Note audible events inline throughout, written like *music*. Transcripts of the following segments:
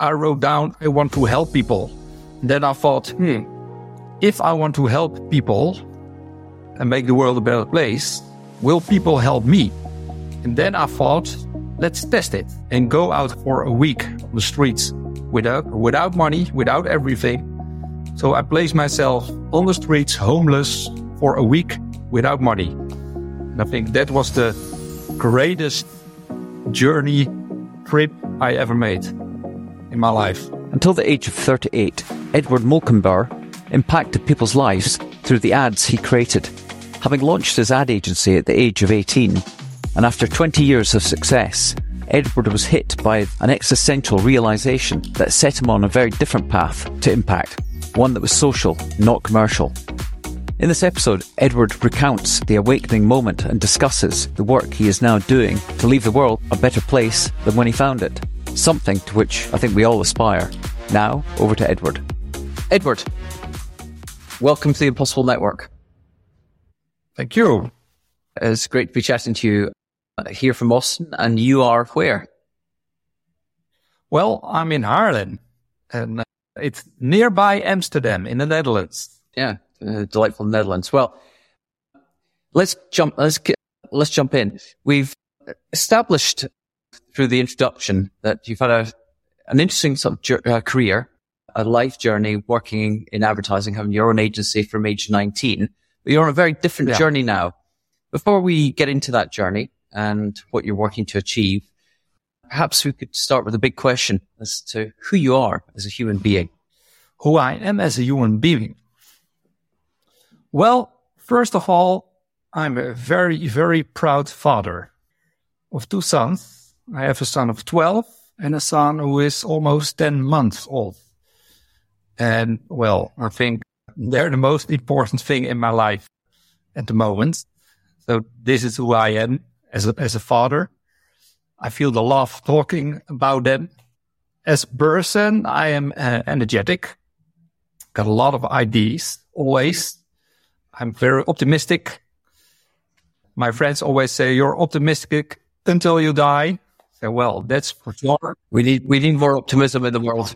I wrote down, I want to help people. Then I thought, hmm, if I want to help people and make the world a better place, will people help me? And then I thought, let's test it and go out for a week on the streets without, without money, without everything. So I placed myself on the streets, homeless for a week without money. And I think that was the greatest journey trip I ever made in my life. Until the age of 38, Edward Molkenboer impacted people's lives through the ads he created. Having launched his ad agency at the age of 18, and after 20 years of success, Edward was hit by an existential realization that set him on a very different path to impact, one that was social, not commercial. In this episode, Edward recounts the awakening moment and discusses the work he is now doing to leave the world a better place than when he found it. Something to which I think we all aspire. Now, over to Edward. Edward, welcome to the Impossible Network. Thank you. It's great to be chatting to you uh, here from Austin, and you are where? Well, I'm in Haarlem, and uh, it's nearby Amsterdam in the Netherlands. Yeah, uh, delightful Netherlands. Well, let's jump. Let's let's jump in. We've established through the introduction that you've had a, an interesting sort of uh, career, a life journey working in advertising, having your own agency from age 19. But you're on a very different yeah. journey now. Before we get into that journey and what you're working to achieve, perhaps we could start with a big question as to who you are as a human being. Who I am as a human being. Well, first of all, I'm a very, very proud father of two sons. I have a son of 12 and a son who is almost 10 months old. And well, I think they're the most important thing in my life at the moment. So this is who I am as a, as a father. I feel the love talking about them. As a person, I am uh, energetic, got a lot of ideas always I'm very optimistic. My friends always say you're optimistic until you die. So, well, that's for sure. We need we need more optimism in the world.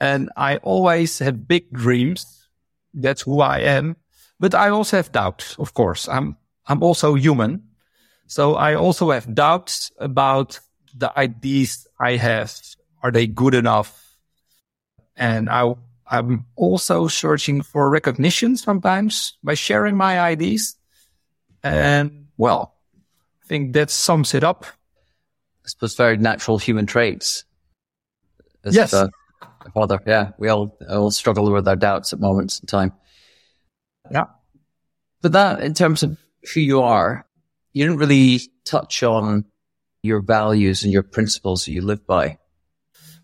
And I always have big dreams. That's who I am. But I also have doubts, of course. I'm I'm also human. So I also have doubts about the ideas I have. Are they good enough? And I I'm also searching for recognition sometimes by sharing my ideas. And well, I think that sums it up. I suppose very natural human traits. As yes. Father, yeah, we all, all struggle with our doubts at moments in time. Yeah. But that, in terms of who you are, you didn't really touch on your values and your principles that you live by.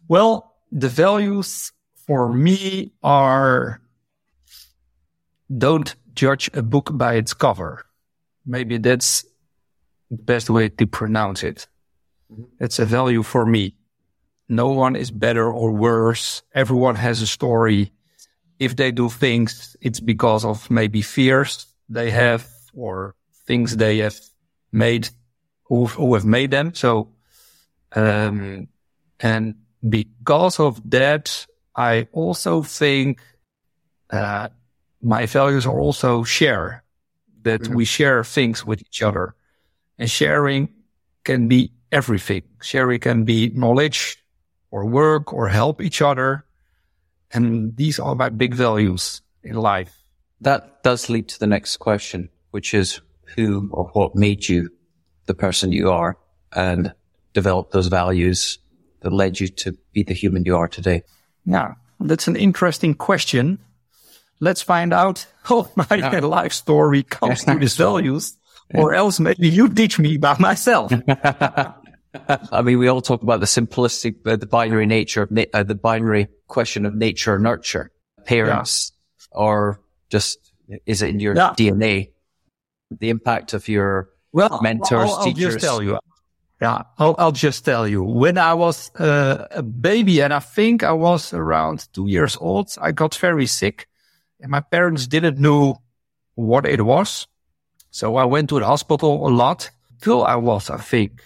Well, the values for me are don't judge a book by its cover. Maybe that's the best way to pronounce it. Mm-hmm. It's a value for me. No one is better or worse. Everyone has a story. If they do things, it's because of maybe fears they have or things they have made who, who have made them. So, um, and because of that, I also think uh, my values are also share that mm-hmm. we share things with each other and sharing can be everything. Sharing can be knowledge or work or help each other. And these are my big values in life. That does lead to the next question, which is who or what made you the person you are and develop those values that led you to be the human you are today? Yeah, that's an interesting question. Let's find out how *laughs* my yeah. life story comes to these values, or else maybe you teach me by myself. *laughs* I mean, we all talk about the simplistic, uh, the binary nature of na- uh, the binary question of nature or nurture, parents, yeah. or just is it in your yeah. DNA? The impact of your well, mentors, I'll, I'll teachers. just tell you, yeah, I'll, I'll just tell you. When I was uh, a baby, and I think I was around two years old, I got very sick, and my parents didn't know what it was. So I went to the hospital a lot till I was, I think,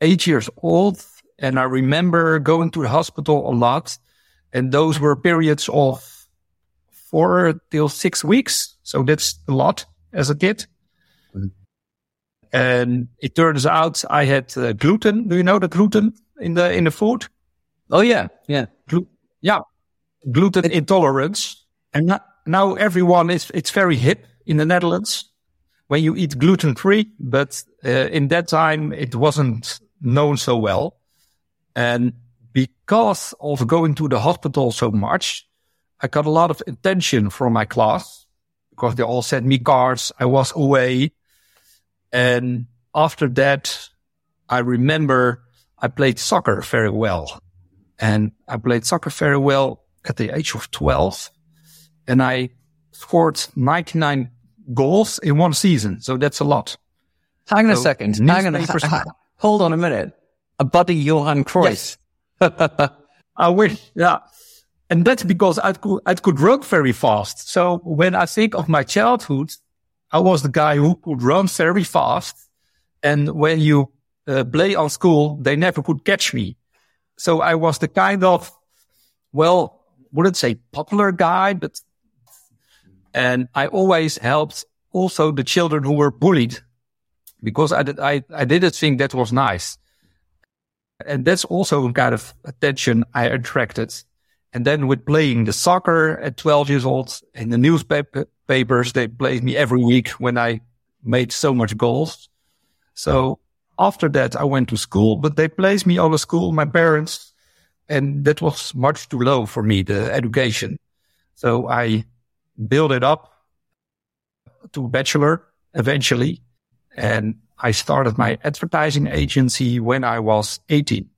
eight years old. And I remember going to the hospital a lot. And those were periods of four till six weeks. So that's a lot as a kid. Mm. And it turns out I had uh, gluten. Do you know the gluten in the, in the food? Oh, yeah. Yeah. Glu- yeah. Gluten intolerance. And not, now everyone is, it's very hip in the Netherlands when you eat gluten free, but uh, in that time it wasn't known so well. And because of going to the hospital so much, I got a lot of attention from my class because they all sent me cards. I was away. And after that, I remember I played soccer very well. And I played soccer very well at the age of 12. And I scored 99 goals in one season. So that's a lot. Hang on so a second. Hang on. A, *laughs* hold on a minute. A buddy Johan Cruyff. Yes. I wish. Yeah. And that's because I could, I could run very fast. So when I think of my childhood, I was the guy who could run very fast. And when you uh, play on school, they never could catch me. So I was the kind of, well, wouldn't say popular guy, but and I always helped also the children who were bullied because I did, I, I didn't think that was nice. And that's also a kind of attention I attracted. And then with playing the soccer at 12 years old in the newspapers, they played me every week when I made so much goals. So after that, I went to school, but they placed me on a school, my parents, and that was much too low for me, the education. So I build it up to bachelor eventually. And I started my advertising agency when I was 18.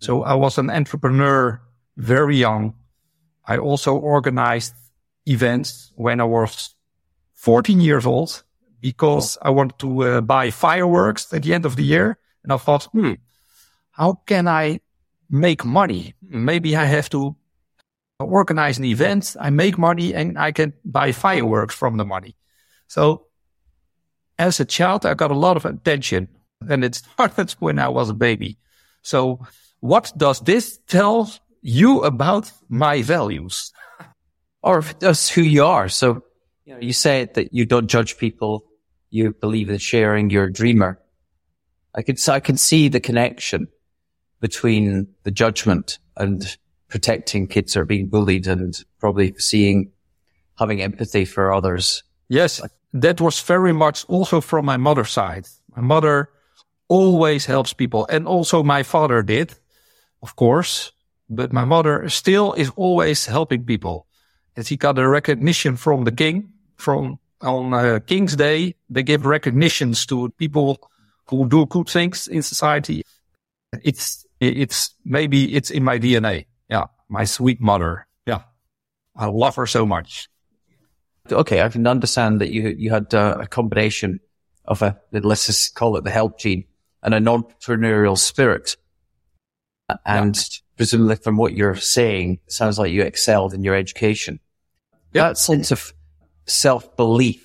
So I was an entrepreneur very young. I also organized events when I was 14 years old because I wanted to uh, buy fireworks at the end of the year. And I thought, hmm, how can I make money? Maybe I have to organize an event, I make money and I can buy fireworks from the money. So as a child, I got a lot of attention and it started *laughs* when I was a baby. So what does this tell you about my values? *laughs* Or just who you are. So, you know, you say that you don't judge people. You believe in sharing. You're a dreamer. I can, so I can see the connection between the judgment and protecting kids that are being bullied and probably seeing, having empathy for others. Yes, that was very much also from my mother's side. My mother always helps people and also my father did, of course, but my mother still is always helping people. And she got a recognition from the king from on uh, King's Day. They give recognitions to people who do good things in society. It's, it's maybe it's in my DNA my sweet mother. Yeah, I love her so much. Okay, I can understand that you you had uh, a combination of a let's just call it the help gene and an entrepreneurial spirit, and yeah. presumably from what you're saying, it sounds like you excelled in your education. Yep. That sense of self belief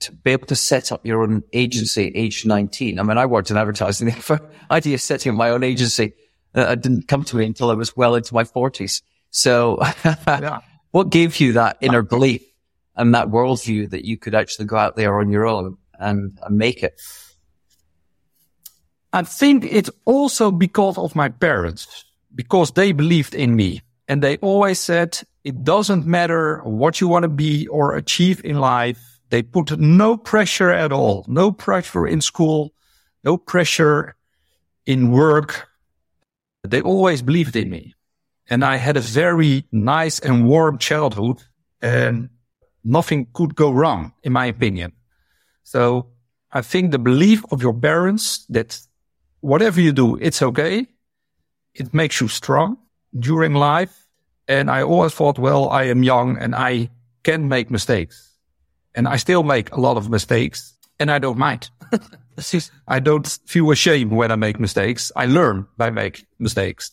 to be able to set up your own agency at age 19. I mean, I worked in advertising. The idea of setting up my own agency uh, didn't come to me until I was well into my forties. So *laughs* yeah. what gave you that inner *laughs* belief and that worldview that you could actually go out there on your own and, and make it? I think it's also because of my parents, because they believed in me and they always said, it doesn't matter what you want to be or achieve in life. They put no pressure at all, no pressure in school, no pressure in work, they always believed in me. And I had a very nice and warm childhood and nothing could go wrong, in my opinion. So I think the belief of your parents that whatever you do, it's okay. It makes you strong during life. And I always thought, well, I am young and I can make mistakes. And I still make a lot of mistakes and I don't mind. *laughs* I don't feel ashamed when I make mistakes. I learn by make mistakes.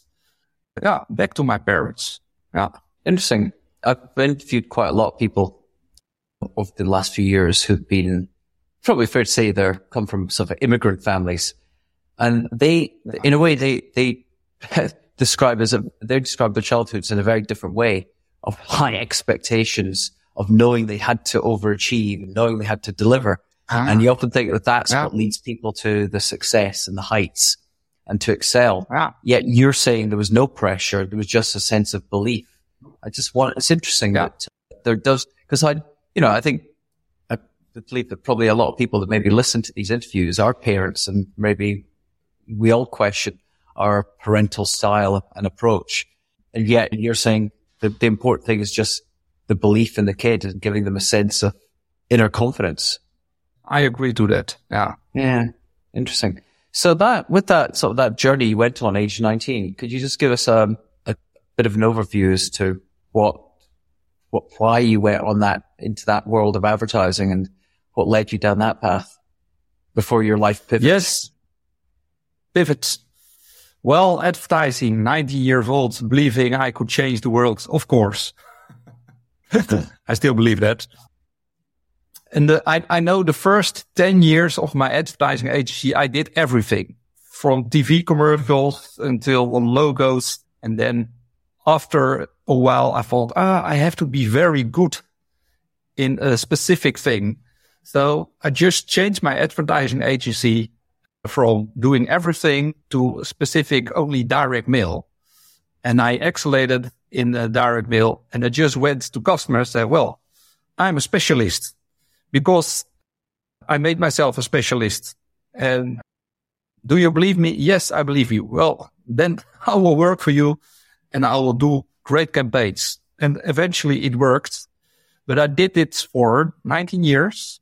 Yeah, back to my parents. Yeah. Interesting. I've interviewed quite a lot of people over the last few years who've been probably fair to say they're come from sort of immigrant families. And they, in a way, they, they *laughs* describe as a, they describe their childhoods in a very different way of high expectations of knowing they had to overachieve, knowing they had to deliver. Ah. And you often think that that's yeah. what leads people to the success and the heights and to excel. Yeah. Yet you're saying there was no pressure. There was just a sense of belief. I just want, it's interesting yeah. that there does, cause I, you know, I think I believe that probably a lot of people that maybe listen to these interviews are parents and maybe we all question our parental style and approach. And yet you're saying the, the important thing is just the belief in the kid and giving them a sense of inner confidence. I agree to that. Yeah. Yeah. Interesting. So that, with that sort of that journey you went on age 19, could you just give us a, um, a bit of an overview as to what, what, why you went on that, into that world of advertising and what led you down that path before your life pivoted? Yes. Pivot. Well, advertising, 90 years old, believing I could change the world. Of course. *laughs* I still believe that. And the, I, I know the first 10 years of my advertising agency, I did everything from TV commercials until logos. And then after a while, I thought, ah, I have to be very good in a specific thing. So I just changed my advertising agency from doing everything to specific only direct mail. And I accelerated in the direct mail and I just went to customers and said, well, I'm a specialist because I made myself a specialist. And do you believe me? Yes, I believe you. Well, then *laughs* I will work for you and I will do great campaigns. And eventually it worked, but I did it for 19 years.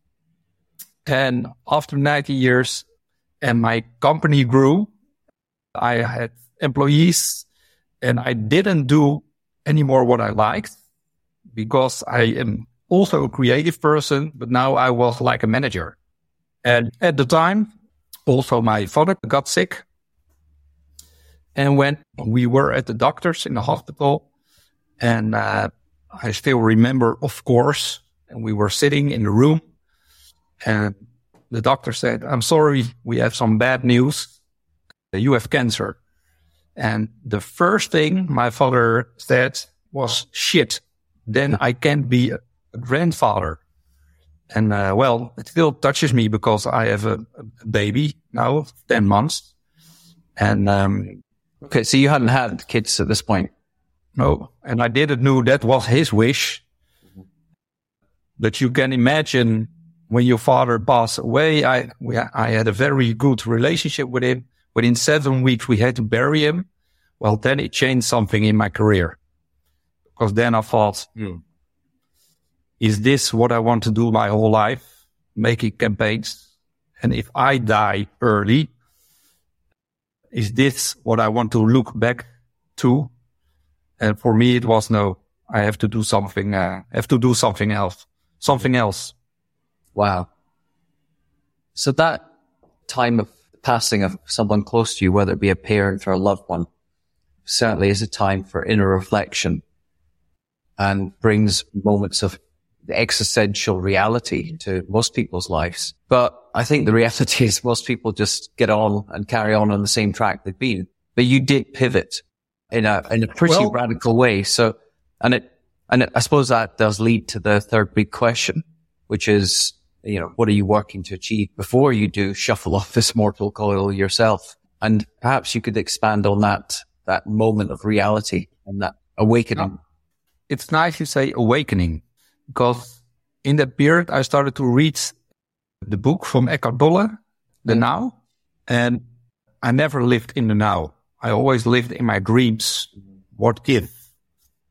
And after 19 years and my company grew, I had employees and I didn't do anymore what I liked because I am also a creative person, but now I was like a manager. And at the time, also my father got sick. And when we were at the doctors in the hospital, and uh, I still remember, of course, and we were sitting in the room, and the doctor said, I'm sorry, we have some bad news. You have cancer. And the first thing my father said was, shit, then I can't be grandfather. And uh, well, it still touches me because I have a, a baby now, 10 months. And, um, okay. So you hadn't had kids at this point? No. And I didn't know that was his wish. But you can imagine when your father passed away, I, we, I had a very good relationship with him. Within seven weeks, we had to bury him. Well, then it changed something in my career because then I thought, hmm, is this what I want to do my whole life? Making campaigns. And if I die early, is this what I want to look back to? And for me, it was no, I have to do something, uh, have to do something else, something else. Wow. So that time of passing of someone close to you, whether it be a parent or a loved one, certainly is a time for inner reflection and brings moments of existential reality mm-hmm. to most people's lives. But I think the reality *laughs* is most people just get on and carry on on the same track they've been. But you did pivot in a, in a pretty well, radical way. So, and it, and it, I suppose that does lead to the third big question, which is, you know, what are you working to achieve before you do shuffle *laughs* off this mortal coil yourself? And perhaps you could expand on that, that moment of reality and that awakening. Ah. It's nice you say awakening because in that period, I started to read the book from Eckhart Tolle, The mm. Now, and I never lived in the now. I always lived in my dreams. What if?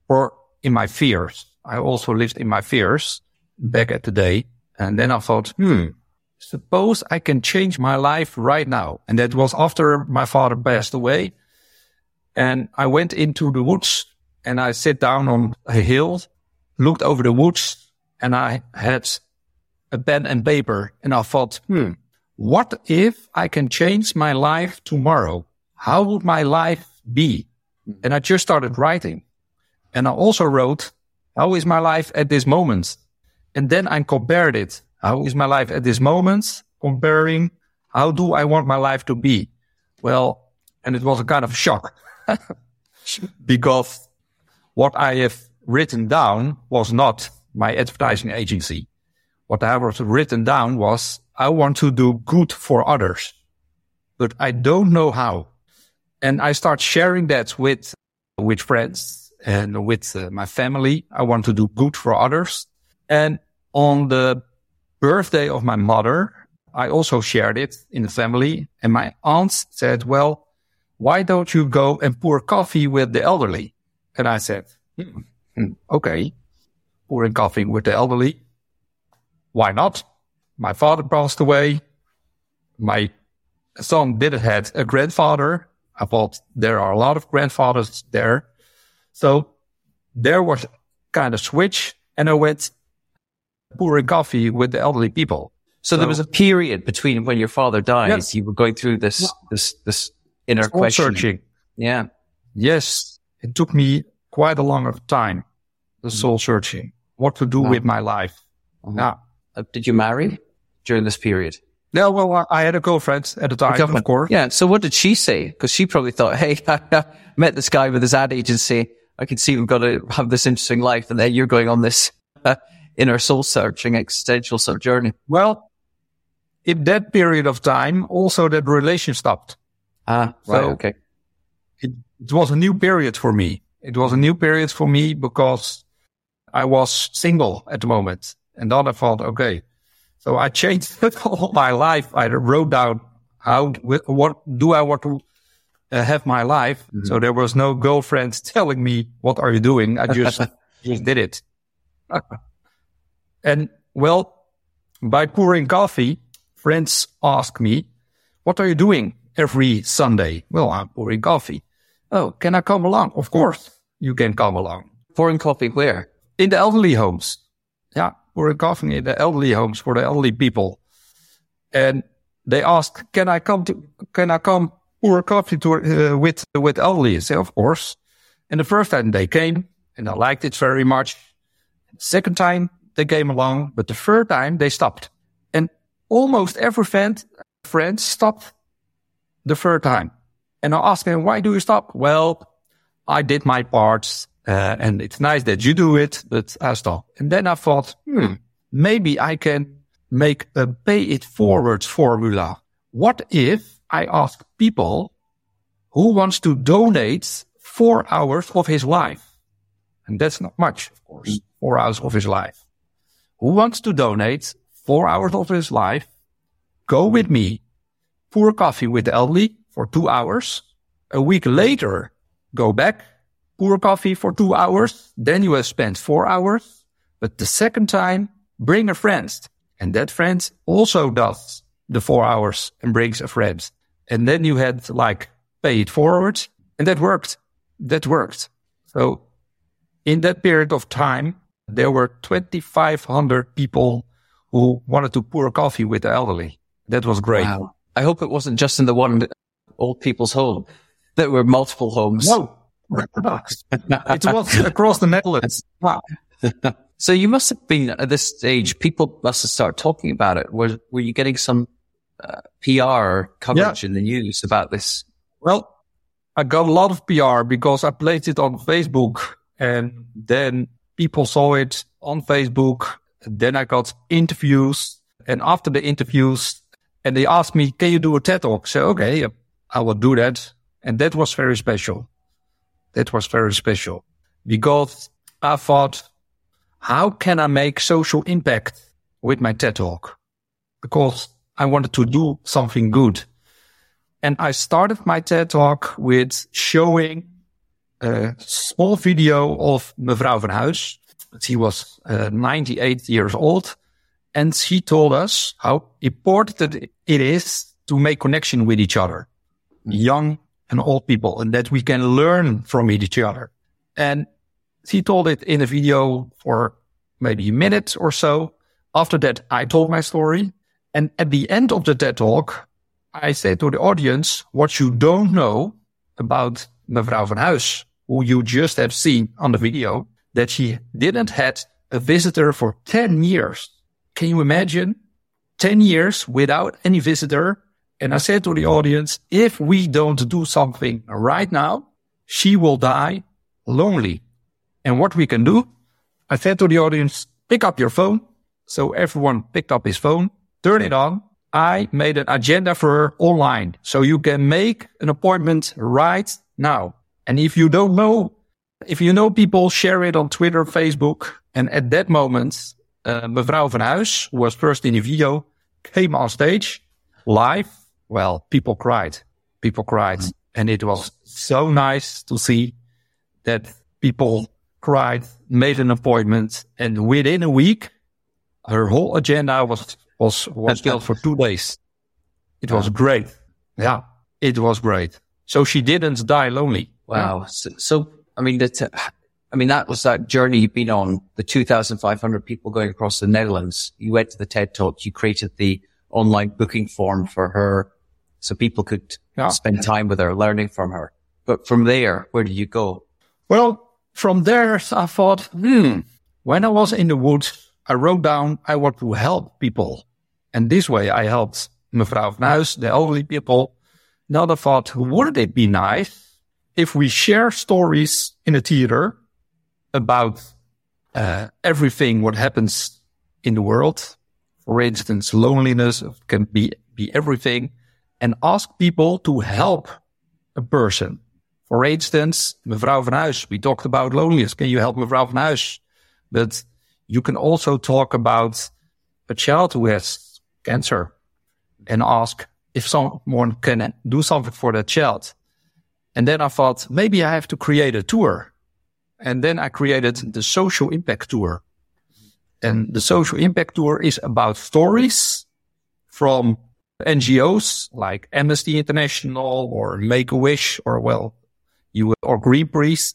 Or in my fears. I also lived in my fears back at the day. And then I thought, hmm, suppose I can change my life right now. And that was after my father passed away. And I went into the woods and I sat down on a hill looked over the woods and I had a pen and paper and I thought, hmm, what if I can change my life tomorrow? How would my life be? And I just started writing. And I also wrote, how is my life at this moment? And then I compared it. How is my life at this moment? Comparing, how do I want my life to be? Well, and it was a kind of shock *laughs* because what I have written down was not my advertising agency. What I was written down was I want to do good for others, but I don't know how. And I start sharing that with, with friends and with uh, my family. I want to do good for others. And on the birthday of my mother, I also shared it in the family and my aunt said, well, why don't you go and pour coffee with the elderly? And I said, hmm, okay, pouring coffee with the elderly. Why not? My father passed away. My son didn't have a grandfather. I thought there are a lot of grandfathers there. So there was kind of switch and I went pouring coffee with the elderly people. So, so there was a period between when your father died, yes. you were going through this, this, this inner question. Searching. Yeah. Yes. It took me quite a long of time, the mm-hmm. soul searching, what to do with my life. Uh-huh. Yeah. Uh, did you marry during this period? Yeah, well, I had a girlfriend at the time, of course. Yeah. So what did she say? Because she probably thought, hey, *laughs* I met this guy with his ad agency. I can see we've got to have this interesting life. And then you're going on this uh, *laughs* inner soul searching, existential sort of journey. Well, in that period of time, also that relation stopped. Ah, right. So okay. It, it was a new period for me. It was a new period for me because I was single at the moment. And then I thought, okay, so I changed *laughs* all my life. I wrote down how, what do I want to uh, have my life? Mm-hmm. So there was no girlfriend *laughs* telling me, what are you doing? I just, *laughs* just did it. and well, by pouring coffee, friends ask me, what are you doing every Sunday? Well, I'm pouring coffee. Oh, can I come along? Of course you can come along. Pouring coffee where? In the elderly homes. Yeah were coughing in the elderly homes for the elderly people. And they asked, can I come to, can I come pour coffee to, uh, with, with elderly? I of course. And the first time they came and I liked it very much. Second time they came along, but the third time they stopped. And almost every friend, friend stopped the third time. And I asked him, why do you stop? Well, I did my parts. Uh, and it's nice that you do it, but I stop. And then I thought, hmm, maybe I can make a pay it forward formula. What if I ask people who wants to donate four hours of his life? And that's not much, of course, four hours of his life. Who wants to donate four hours of his life? Go with me, pour coffee with the elderly for two hours. A week later, go back pour coffee for two hours. Then you have spent four hours. But the second time, bring a friend. And that friend also does the four hours and brings a friend. And then you had like pay it forward. And that worked. That worked. So in that period of time, there were 2,500 people who wanted to pour coffee with the elderly. That was great. Wow. I hope it wasn't just in the one old people's home. There were multiple homes. No, *laughs* it was across the Netherlands. Wow. so you must have been at this stage, people must have started talking about it. Were, were you getting some uh, PR coverage yeah. in the news about this? Well, I got a lot of PR because I placed it on Facebook and then people saw it on Facebook. Then I got interviews and after the interviews and they asked me, can you do a TED talk? So, okay, I will do that. And that was very special that was very special because I thought, how can I make social impact with my TED talk? Because I wanted to do something good. And I started my TED talk with showing a small video of Mevrouw van Huis. She was uh, 98 years old. And she told us how important it is to make connection with each other. Mm-hmm. Young and old people and that we can learn from each other. And she told it in a video for maybe a minute or so. After that, I told my story. And at the end of the TED talk, I said to the audience, what you don't know about Mevrouw van Huis, who you just have seen on the video, that she didn't had a visitor for 10 years. Can you imagine 10 years without any visitor? And I said to the audience, if we don't do something right now, she will die lonely. And what we can do, I said to the audience, pick up your phone. So everyone picked up his phone, turn it on. I made an agenda for her online. So you can make an appointment right now. And if you don't know, if you know people, share it on Twitter, Facebook. And at that moment, uh, mevrouw van Huis, who was first in the video, came on stage live. Well, people cried. People cried. Mm. And it was so nice to see that people cried, made an appointment, and within a week, her whole agenda was was was built for two days. It was great. Yeah, it was great. So she didn't die lonely. Wow. Yeah. So, so, I mean, that, I mean, that was that journey you've been on. The 2,500 people going across the Netherlands. You went to the TED Talk. You created the online booking form for her, so people could yeah. spend time with her, learning from her. But from there, where do you go? Well, from there, I thought, hmm, when I was in the woods, I wrote down I want to help people. And this way I helped mevrouw van Huis, the elderly people. Now I thought, wouldn't it be nice if we share stories in a theater about uh, everything what happens in the world? For instance, loneliness can be, be everything and ask people to help a person. For instance, mevrouw van Huis, we talked about loneliness. Can you help mevrouw van Huis? But you can also talk about a child who has cancer and ask if someone can do something for that child. And then I thought maybe I have to create a tour. And then I created the social impact tour. And the social impact tour is about stories from NGOs like Amnesty International or Make a Wish or well, you or Greenpeace,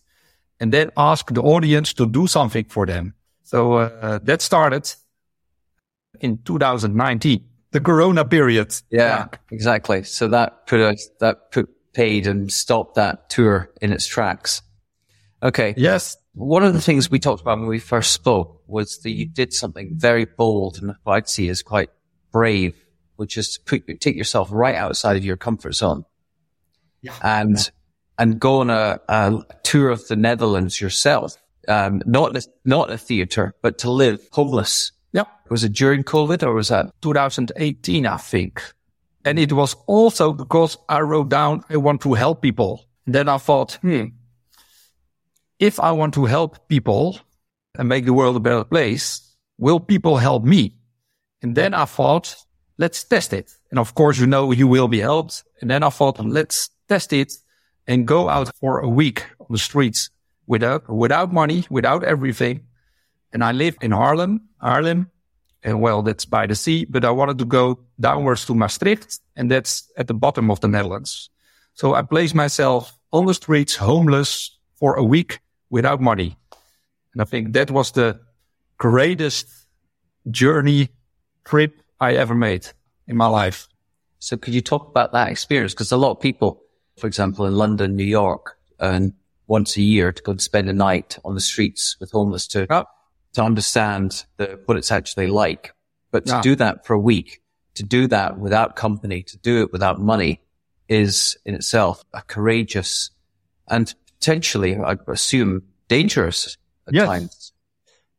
and then ask the audience to do something for them. So uh, that started in 2019, the Corona period. Yeah, yeah, exactly. So that put a, that put paid and stopped that tour in its tracks. Okay. Yes. One of the things we talked about when we first spoke was that you did something very bold and what I'd see as quite brave, which is to put, take yourself right outside of your comfort zone. Yeah. And, and go on a, a tour of the Netherlands yourself um, not a, not a theater, but to live homeless. Yeah. Was it during COVID or was that 2018, I think? And it was also because I wrote down, I want to help people. And then I thought, hmm, if I want to help people and make the world a better place, will people help me? And then I thought, let's test it. And of course, you know, you will be helped. And then I thought, let's test it and go out for a week on the streets without, without money, without everything. And I live in Haarlem, Haarlem. And well, that's by the sea, but I wanted to go downwards to Maastricht and that's at the bottom of the Netherlands. So I placed myself on the streets, homeless for a week without money. And I think that was the greatest journey trip I ever made in my life. So could you talk about that experience? Because a lot of people, for example, in London, New York, and once a year to go and spend a night on the streets with homeless to, oh. to understand the, what it's actually like. But to do that for a week, to do that without company, to do it without money is in itself a courageous and potentially, I assume, dangerous at yes. times.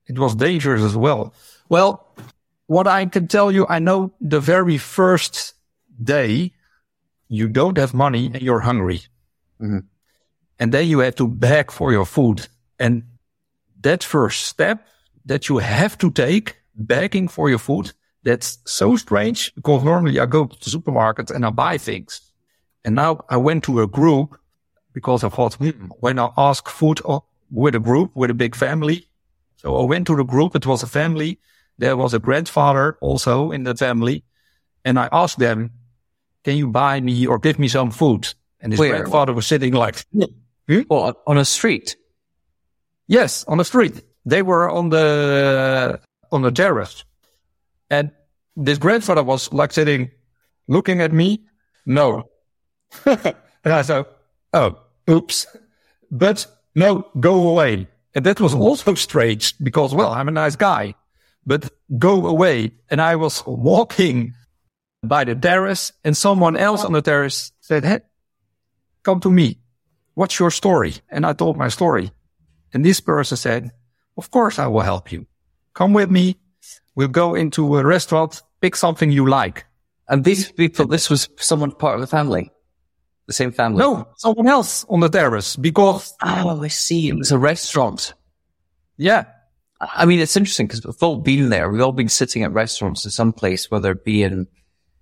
It was dangerous as well. Well, what I can tell you, I know the very first day you don't have money and you're hungry. Mm-hmm. And then you have to beg for your food. And that first step that you have to take, begging for your food, that's so strange because normally I go to the supermarket and I buy things. And now I went to a group because I thought, hmm, when I ask food with a group, with a big family. So I went to the group. It was a family. There was a grandfather also in the family. And I asked them, can you buy me or give me some food? And his Where? grandfather was sitting like, Hmm? Well, on a street. Yes, on the street. They were on the on the terrace, and this grandfather was like sitting, looking at me. No, *laughs* and I said, "Oh, oops," but no, go away. And that was also strange because, well, I'm a nice guy, but go away. And I was walking by the terrace, and someone else on the terrace said, "Hey, come to me." what's your story? And I told my story. And this person said, of course I will help you. Come with me. We'll go into a restaurant, pick something you like. And these people, this was someone part of the family, the same family. No, someone else on the terrace because. Oh, I see. It was a restaurant. Yeah. I mean, it's interesting because we've all been there. We've all been sitting at restaurants in some place, whether it be in,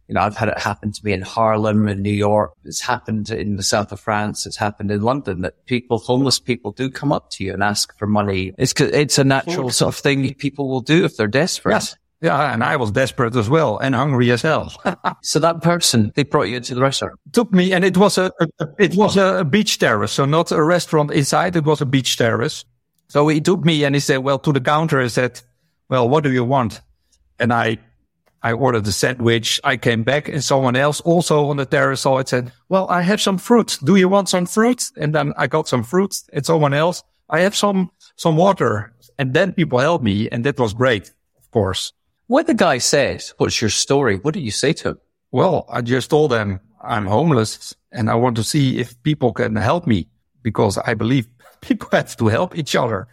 you know, I've had it happen to me in Harlem, in New York. It's happened in the south of France. It's happened in London that people, homeless people do come up to you and ask for money. It's, it's a natural sort of thing people will do if they're desperate. Yes. Yeah, and I was desperate as well and hungry as hell. *laughs* so that person, they brought you into the restaurant. Took me, and it was a, a it was a beach terrace, so not a restaurant inside. It was a beach terrace. So he took me and he said, "Well, to the counter." He said, "Well, what do you want?" And I, I ordered a sandwich. I came back, and someone else also on the terrace saw it. Said, "Well, I have some fruit. Do you want some fruit?" And then I got some fruit, and someone else, "I have some some water." And then people helped me, and that was great, of course. When the guy says, what's your story? What do you say to him? Well, I just told them I'm homeless and I want to see if people can help me because I believe *laughs* people have to help each other.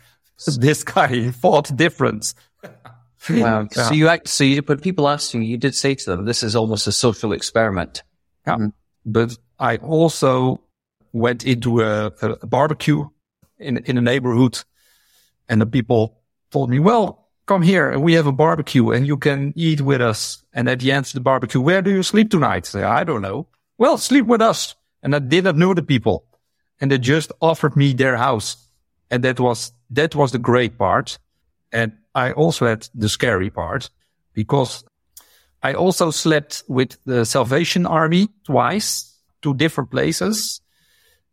This guy fought difference. wow. *laughs* Yeah. So you act, so you, but people asked you, you did say to them, this is almost a social experiment. Yeah. Mm. But I also went into a, a barbecue in, in a neighborhood and the people told me, well, come here and we have a barbecue and you can eat with us. And at the end of the barbecue, where do you sleep tonight? Say, I don't know. Well, sleep with us. And I didn't know the people and they just offered me their house. And that was, that was the great part. And I also had the scary part because I also slept with the Salvation Army twice, two different places.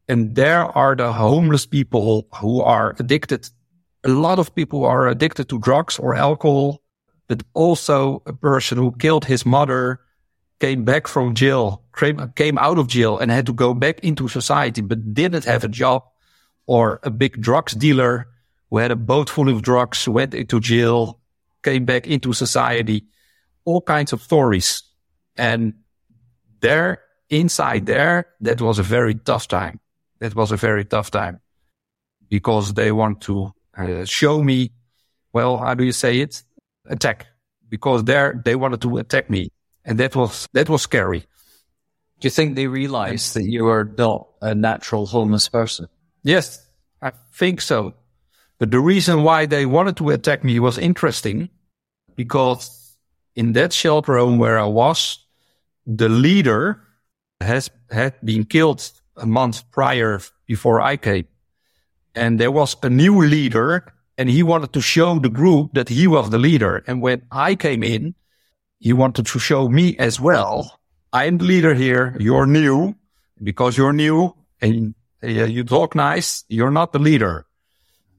And there are the homeless people who are addicted a lot of people are addicted to drugs or alcohol, but also a person who killed his mother came back from jail, came out of jail and had to go back into society, but didn't have a job or a big drugs dealer who had a boat full of drugs, went into jail, came back into society, all kinds of stories. And there, inside there, that was a very tough time. That was a very tough time because they want to uh, show me, well, how do you say it? Attack. Because there they wanted to attack me. And that was, that was scary. Do you think they realized that you were not a natural homeless person? Yes, I think so. But the reason why they wanted to attack me was interesting because in that shelter home where I was, the leader has had been killed a month prior before I came and there was a new leader and he wanted to show the group that he was the leader. And when I came in, he wanted to show me as well. I'm the leader here. You're new because you're new and you talk nice. You're not the leader.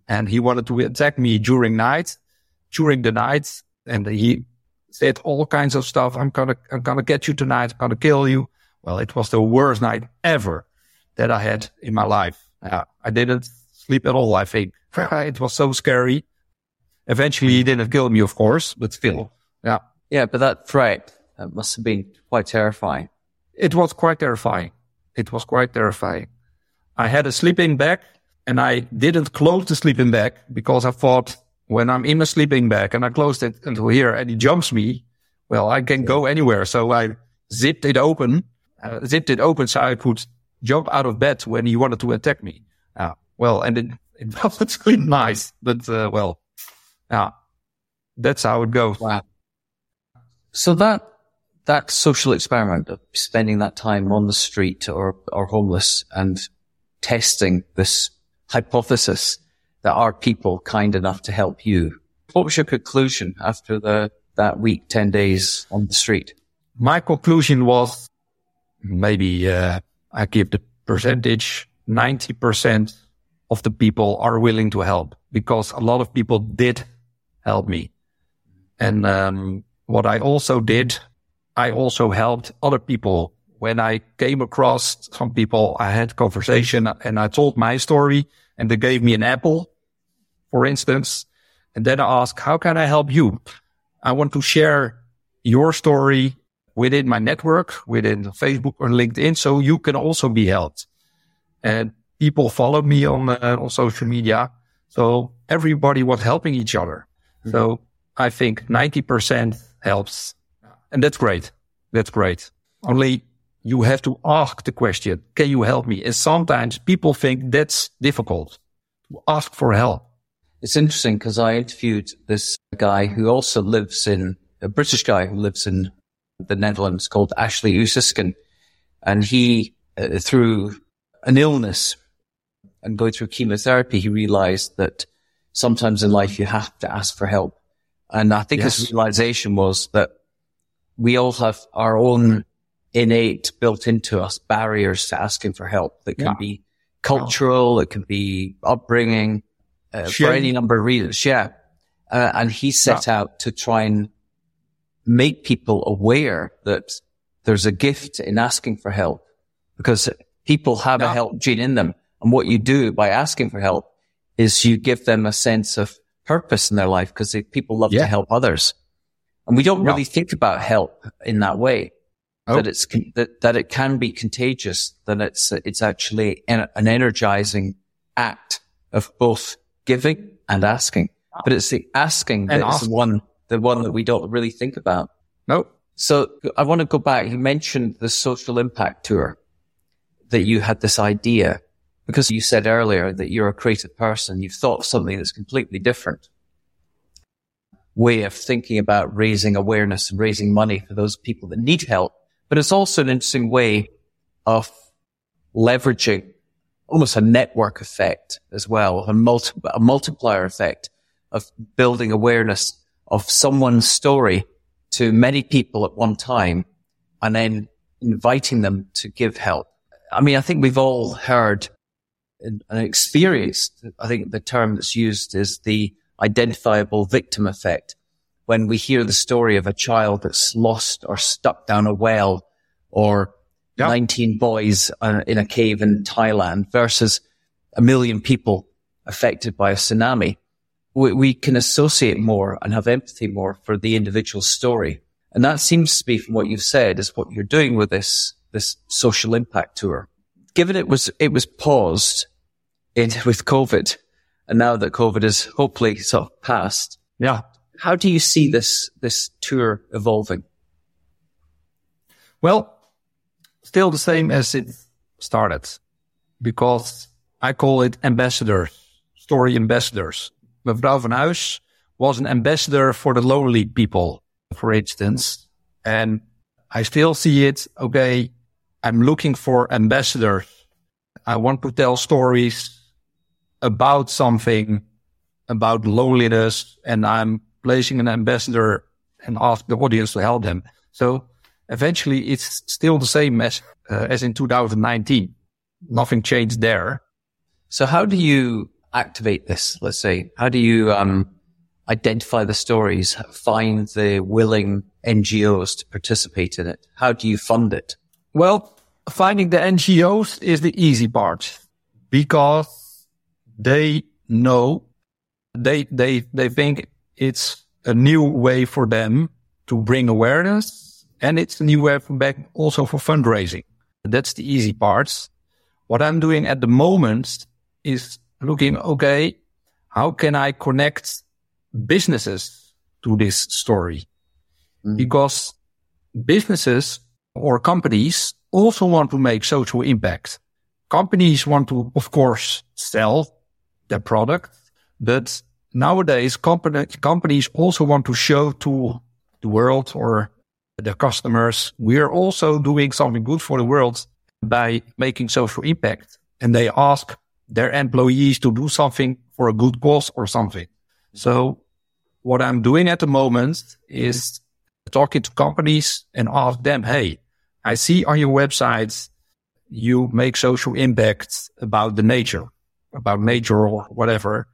And he wanted to attack me during night, during the night. And he said all kinds of stuff. I'm going to, I'm going to get you tonight. I'm going to kill you. Well, it was the worst night ever that I had in my life. Uh, I didn't sleep at all, I think. *laughs* it was so scary. Eventually he didn't kill me, of course, but still. Yeah. Yeah, but that threat that must have been quite terrifying. It was quite terrifying. It was quite terrifying. I had a sleeping bag and I didn't close the sleeping bag because I thought when I'm in my sleeping bag and I closed it until here and he jumps me, well, I can go anywhere. So I zipped it open, uh, zipped it open so I could jump out of bed when he wanted to attack me. Uh, well, and it, *laughs* it wasn't really nice, but uh, well, yeah, that's how it goes. Wow. So that that social experiment of spending that time on the street or or homeless and testing this hypothesis that are people kind enough to help you. What was your conclusion after the that week, ten days on the street? My conclusion was maybe uh, I give the percentage ninety percent of the people are willing to help because a lot of people did help me. And um, what I also did, I also helped other people. When I came across some people, I had conversation and I told my story and they gave me an apple, for instance. And then I asked, how can I help you? I want to share your story within my network, within Facebook or LinkedIn, so you can also be helped. And people followed me on, uh, on social media. So everybody was helping each other. Mm-hmm. So I think 90% helps. And that's great. That's great. Only you have to ask the question, can you help me? And sometimes people think that's difficult to ask for help. It's interesting because I interviewed this guy who also lives in a British guy who lives in the Netherlands called Ashley Usiskin. And he, uh, through an illness and going through chemotherapy, he realized that sometimes in life you have to ask for help. And I think yes. his realization was that we all have our own innate built into us barriers to asking for help that can yeah. be cultural, it can be upbringing, uh, for any number of reasons. Yeah. Uh, and he set yeah. out to try and make people aware that there's a gift in asking for help because people have yeah. a help gene in them. And what you do by asking for help is you give them a sense of purpose in their life because people love to help others. And we don't really think about help in that way. Oh. That it's that that it can be contagious. That it's it's actually an, an energizing act of both giving and asking. But it's the asking and that's the one the one that we don't really think about. No. So I want to go back. You mentioned the social impact tour that you had this idea because you said earlier that you're a creative person. You've thought of something that's completely different way of thinking about raising awareness and raising money for those people that need help. But it's also an interesting way of leveraging almost a network effect as well, a, multi- a multiplier effect of building awareness of someone's story to many people at one time and then inviting them to give help. I mean, I think we've all heard and experienced, I think the term that's used is the identifiable victim effect. When we hear the story of a child that's lost or stuck down a well or yep. 19 boys uh, in a cave in Thailand versus a million people affected by a tsunami, we, we can associate more and have empathy more for the individual story. And that seems to be from what you've said is what you're doing with this, this social impact tour. Given it was, it was paused in, with COVID, and now that COVID is hopefully sort of past, yeah. How do you see this this tour evolving? Well, still the same as it started, because I call it ambassadors, story ambassadors. Mevrouw van Huis was an ambassador for the lonely people, for instance, and I still see it. Okay, I'm looking for ambassadors. I want to tell stories about something about loneliness and I'm placing an ambassador and ask the audience to help them. So eventually it's still the same as, uh, as in 2019. Nothing changed there. So how do you activate this? Let's say, how do you, um, identify the stories, find the willing NGOs to participate in it? How do you fund it? Well, finding the NGOs is the easy part because they know they they they think it's a new way for them to bring awareness and it's a new way for back also for fundraising. That's the easy parts. What I'm doing at the moment is looking, okay, how can I connect businesses to this story? Mm. Because businesses or companies also want to make social impact. Companies want to, of course, sell their product. But nowadays, company, companies also want to show to the world or their customers, we are also doing something good for the world by making social impact. And they ask their employees to do something for a good cause or something. So what I'm doing at the moment is talking to companies and ask them, Hey, I see on your website you make social impact about the nature about nature or whatever.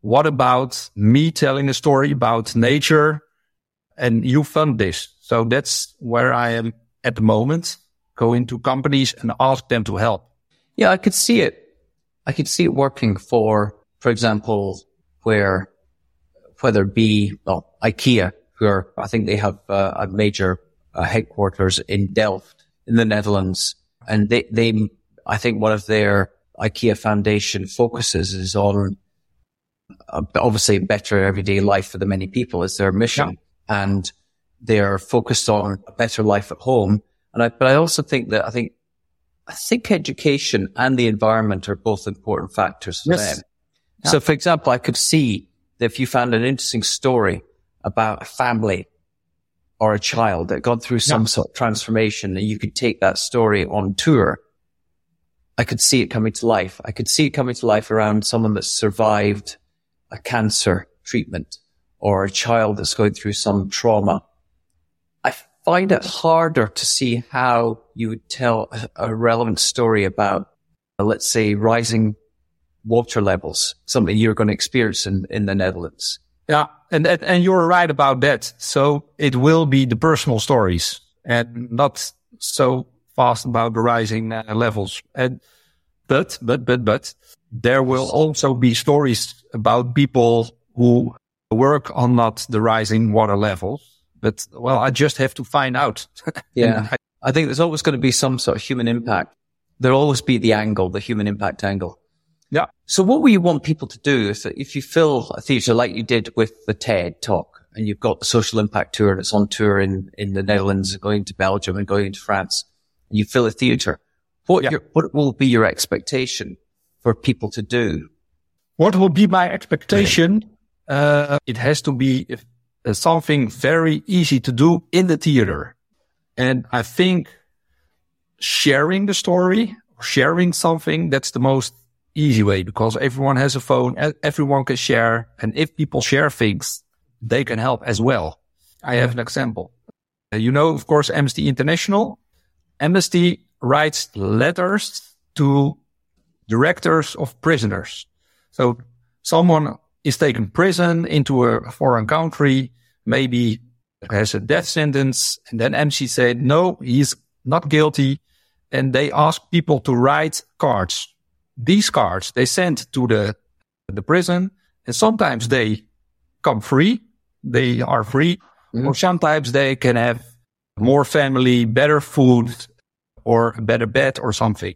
What about me telling a story about nature and you fund this? So that's where I am at the moment. Go into companies and ask them to help. Yeah, I could see it. I could see it working for, for example, where whether it be well, IKEA, who are, I think they have uh, a major uh, headquarters in Delft in the Netherlands, and they they I think one of their IKEA Foundation focuses is on uh, obviously better everyday life for the many people is their mission. Yeah. And they're focused on a better life at home. And I, but I also think that I think, I think education and the environment are both important factors for yes. them. Yeah. So for example, I could see that if you found an interesting story about a family or a child that gone through some yeah. sort of transformation and you could take that story on tour, I could see it coming to life. I could see it coming to life around someone that survived a cancer treatment or a child that's going through some trauma. I find it harder to see how you would tell a relevant story about, uh, let's say, rising water levels, something you're going to experience in, in the Netherlands. Yeah. And, and you're right about that. So it will be the personal stories and not so fast about the rising uh, levels. And, but, but, but, but there will also be stories about people who work on not the rising water levels. But well, I just have to find out. *laughs* yeah. I, I think there's always going to be some sort of human impact. There'll always be the angle, the human impact angle. Yeah. So what will you want people to do if, if you fill a theatre like you did with the TED talk and you've got the social impact tour that's on tour in, in the Netherlands, going to Belgium and going to France, and you fill a theatre, what, yeah. your, what will be your expectation for people to do? What will be my expectation? Uh, it has to be uh, something very easy to do in the theater. And I think sharing the story, sharing something, that's the most easy way because everyone has a phone, everyone can share. And if people share things, they can help as well. I have an example. Uh, you know, of course, Amnesty International. Amnesty writes letters to directors of prisoners. So someone is taken prison into a foreign country, maybe has a death sentence. And then Amnesty said, no, he's not guilty. And they ask people to write cards. These cards they send to the, the prison and sometimes they come free. They are free mm-hmm. or sometimes they can have more family, better food or a better bed or something.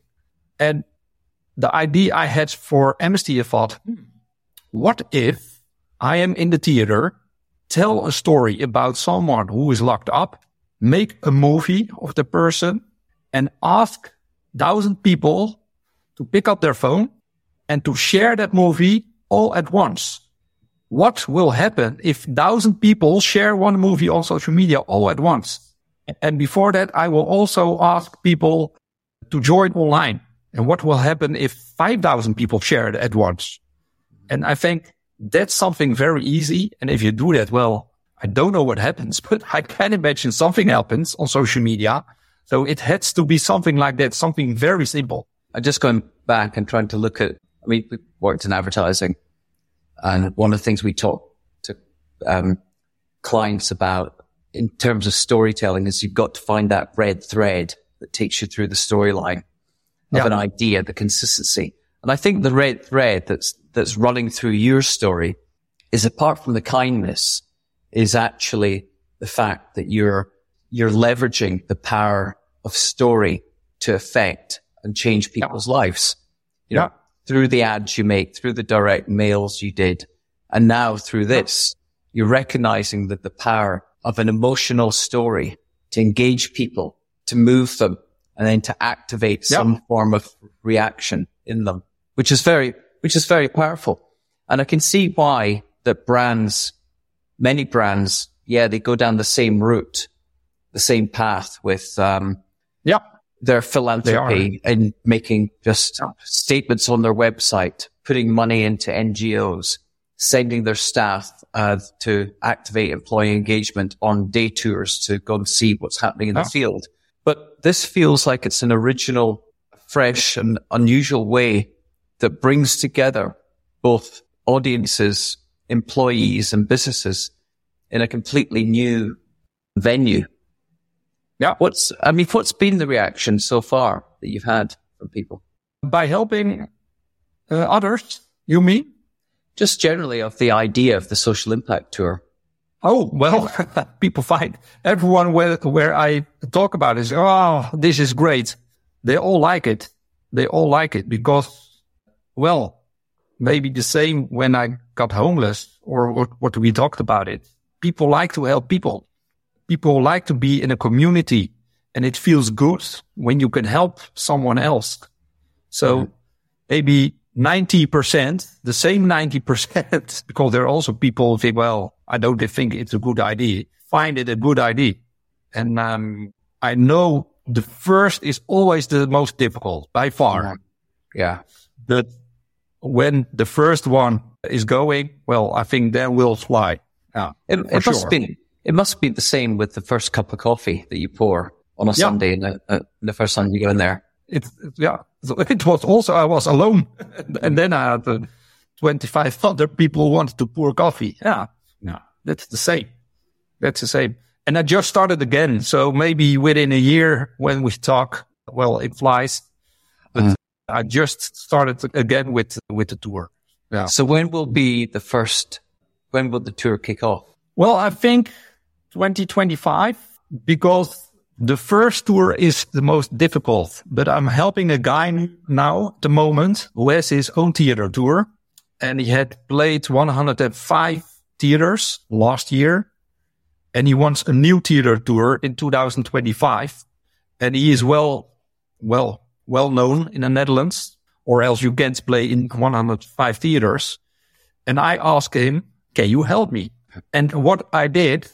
And the idea I had for Amnesty, I thought, hmm, what if I am in the theater, tell a story about someone who is locked up, make a movie of the person and ask thousand people to pick up their phone and to share that movie all at once. What will happen if thousand people share one movie on social media all at once? And before that, I will also ask people to join online and what will happen if 5,000 people share it at once? And I think that's something very easy. And if you do that, well, I don't know what happens, *laughs* but I can imagine something happens on social media. So it has to be something like that, something very simple. I'm just going back and trying to look at, I mean, we worked in advertising and one of the things we talk to um, clients about in terms of storytelling is you've got to find that red thread that takes you through the storyline of yeah. an idea, the consistency. And I think the red thread that's, that's running through your story is apart from the kindness is actually the fact that you're, you're leveraging the power of story to affect and change people's yeah. lives. You know, yeah. through the ads you make, through the direct mails you did. And now through this, you're recognizing that the power of an emotional story to engage people, to move them, and then to activate yep. some form of reaction in them, which is very, which is very powerful. And I can see why that brands, many brands, yeah, they go down the same route, the same path with, um, yeah, their philanthropy and making just statements on their website, putting money into NGOs, sending their staff uh, to activate employee engagement on day tours to go and see what's happening in the field. But this feels like it's an original, fresh and unusual way that brings together both audiences, employees and businesses in a completely new venue. Yeah. What's, I mean, what's been the reaction so far that you've had from people? By helping uh, others, you mean? Just generally of the idea of the social impact tour. Oh, well, *laughs* people find everyone where, where I talk about is, oh, this is great. They all like it. They all like it because well, maybe the same when I got homeless or what, what we talked about it. People like to help people. People like to be in a community and it feels good when you can help someone else. So mm-hmm. maybe 90%, the same 90%, *laughs* because there are also people who think, well, I don't think it's a good idea, find it a good idea. And, um, I know the first is always the most difficult by far. Yeah. But when the first one is going, well, I think then we'll fly. Yeah. It, it sure. must be, it must be the same with the first cup of coffee that you pour on a yeah. Sunday and the, uh, the first time you go in there. It's, yeah. So it was also, I was alone *laughs* and then I had uh, 25 other people wanted to pour coffee. Yeah. Yeah. That's the same. That's the same. And I just started again. So maybe within a year when we talk, well, it flies. But uh-huh. I just started again with, with the tour. Yeah. So when will be the first, when will the tour kick off? Well, I think 2025 because the first tour is the most difficult, but I'm helping a guy now at the moment who has his own theater tour and he had played 105 theaters last year and he wants a new theater tour in 2025 and he is well, well, well known in the Netherlands or else you can't play in 105 theaters. And I asked him, can you help me? And what I did,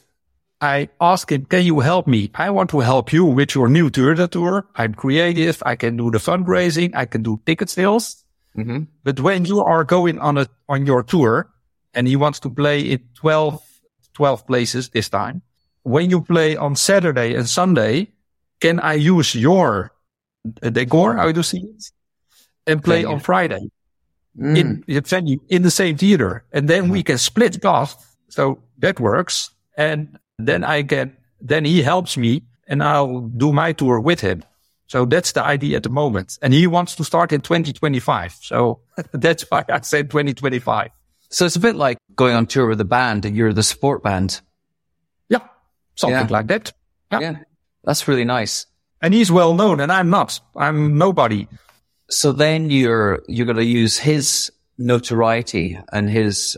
I asked him, can you help me? I want to help you with your new theater tour. I'm creative. I can do the fundraising. I can do ticket sales. Mm-hmm. But when you are going on a, on your tour and he wants to play in 12, 12 places this time, when you play on Saturday and Sunday, can I use your decor? How do you see it? And play on Friday mm. in the venue in the same theater. And then we can split cost. So that works. And then I can, then he helps me and I'll do my tour with him. So that's the idea at the moment. And he wants to start in 2025. So *laughs* that's why I said 2025. So it's a bit like going on tour with a band and you're the support band. Yeah. Something yeah. like that. Yeah. yeah. That's really nice. And he's well known and I'm not. I'm nobody. So then you're, you're going to use his notoriety and his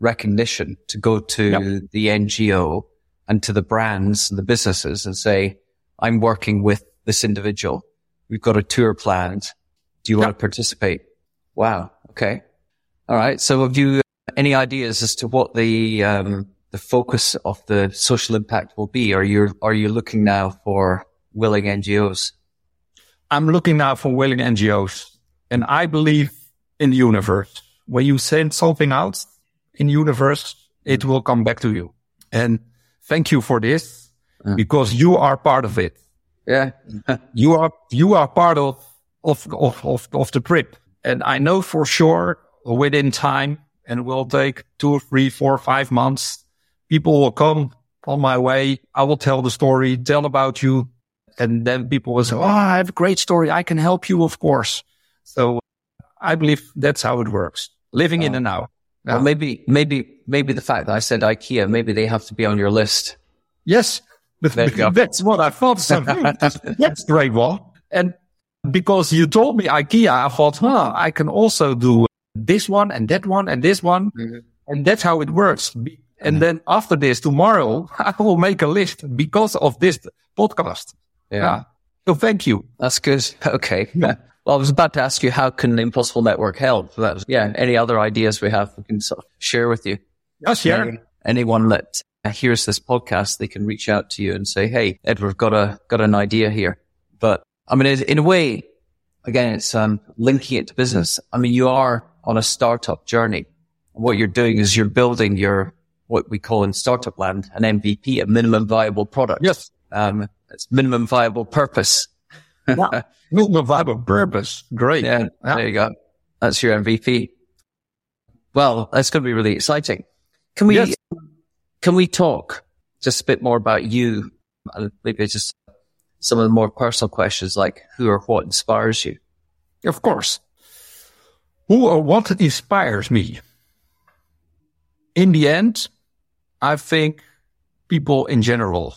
recognition to go to yep. the NGO and to the brands and the businesses and say, I'm working with this individual. We've got a tour planned. Do you yep. want to participate? Wow. Okay. All right. So have you any ideas as to what the, um, the focus of the social impact will be? Are you, are you looking now for willing NGOs? I'm looking now for willing NGOs and I believe in the universe. When you send something out, in universe, it will come back to you. And thank you for this because you are part of it. Yeah. *laughs* you are, you are part of, of, of, of, of the trip. And I know for sure within time and will take two, three, four, five months, people will come on my way. I will tell the story, tell about you. And then people will say, Oh, I have a great story. I can help you, of course. So I believe that's how it works. Living in the now. Well, maybe, maybe, maybe the fact that I said IKEA, maybe they have to be on your list. Yes. *laughs* That's what I thought. *laughs* that's great one. And because you told me IKEA, I thought, huh, I can also do this one and that one and this one. Mm-hmm. And that's how it works. And mm-hmm. then after this, tomorrow, *laughs* I will make a list because of this podcast. Yeah. yeah. So thank you. That's good. Okay. Yeah. Well, I was about to ask you, how can the Impossible Network help? That was, yeah, any other ideas we have we can sort of share with you? Yes, yeah. Any, anyone that hears this podcast, they can reach out to you and say, Hey, Edward, got a, got an idea here. But I mean, in a way, again, it's, um, linking it to business. I mean, you are on a startup journey. What you're doing is you're building your, what we call in startup land, an MVP, a minimum viable product. Yes. Um, it's minimum viable purpose. Yeah. *laughs* Minimum viable purpose. Great. Yeah, yeah, There you go. That's your MVP. Well, that's going to be really exciting. Can we, yes. can we talk just a bit more about you? Maybe just some of the more personal questions like who or what inspires you? Of course. Who or what inspires me? In the end, I think people in general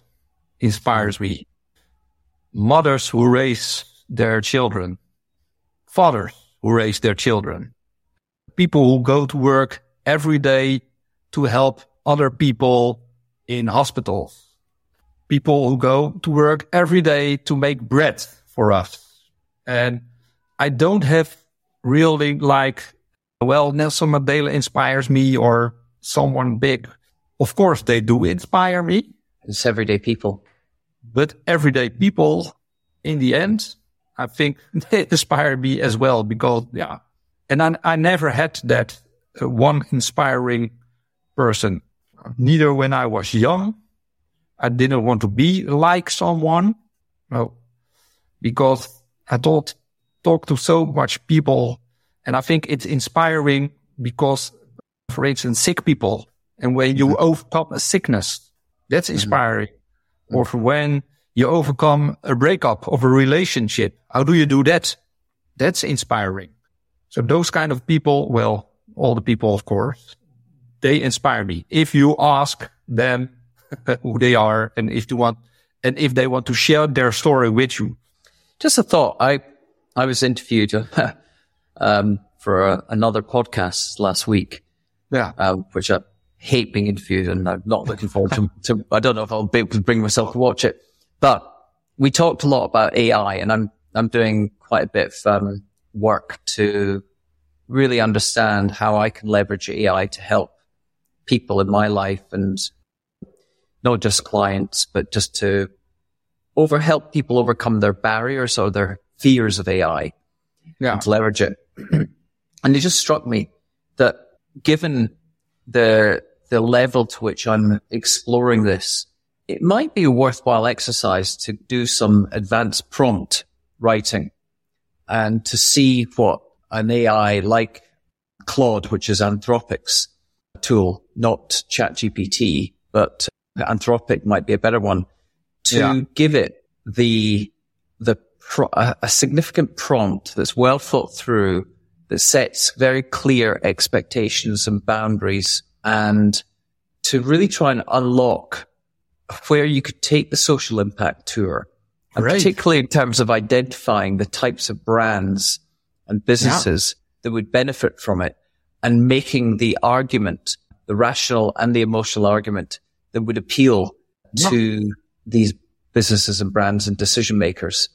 inspires me mothers who raise their children, fathers who raise their children. People who go to work every day to help other people in hospitals. People who go to work every day to make bread for us. And I don't have really like, well, Nelson Mandela inspires me or someone big. Of course, they do inspire me. It's everyday people. But everyday people, in the end, I think *laughs* they inspire me as well because, yeah. And I, I never had that uh, one inspiring person. Neither when I was young. I didn't want to be like someone. No, because I thought, talk to so much people. And I think it's inspiring because, for instance, sick people. And when you overcome a sickness, that's mm-hmm. inspiring. Mm-hmm. Or when you overcome a breakup of a relationship, how do you do that? That's inspiring. So those kind of people, well, all the people, of course, they inspire me. If you ask them *laughs* who they are and if you want, and if they want to share their story with you. Just a thought. I, I was interviewed, *laughs* um, for a, another podcast last week. Yeah. Uh, which I hate being interviewed and I'm not looking forward to, *laughs* to, I don't know if I'll be able to bring myself to watch it, but we talked a lot about AI and I'm, I'm doing quite a bit of, um, work to really understand how I can leverage AI to help people in my life and not just clients, but just to over help people overcome their barriers or their fears of AI yeah. and leverage it. *clears throat* and it just struck me that given the the level to which I'm exploring this, it might be a worthwhile exercise to do some advanced prompt writing and to see what an AI like Claude, which is Anthropic's tool, not ChatGPT, but Anthropic might be a better one to yeah. give it the, the, pro- a significant prompt that's well thought through that sets very clear expectations and boundaries and to really try and unlock where you could take the social impact tour. And particularly in terms of identifying the types of brands and businesses yeah. that would benefit from it and making the argument, the rational and the emotional argument that would appeal to these businesses and brands and decision makers.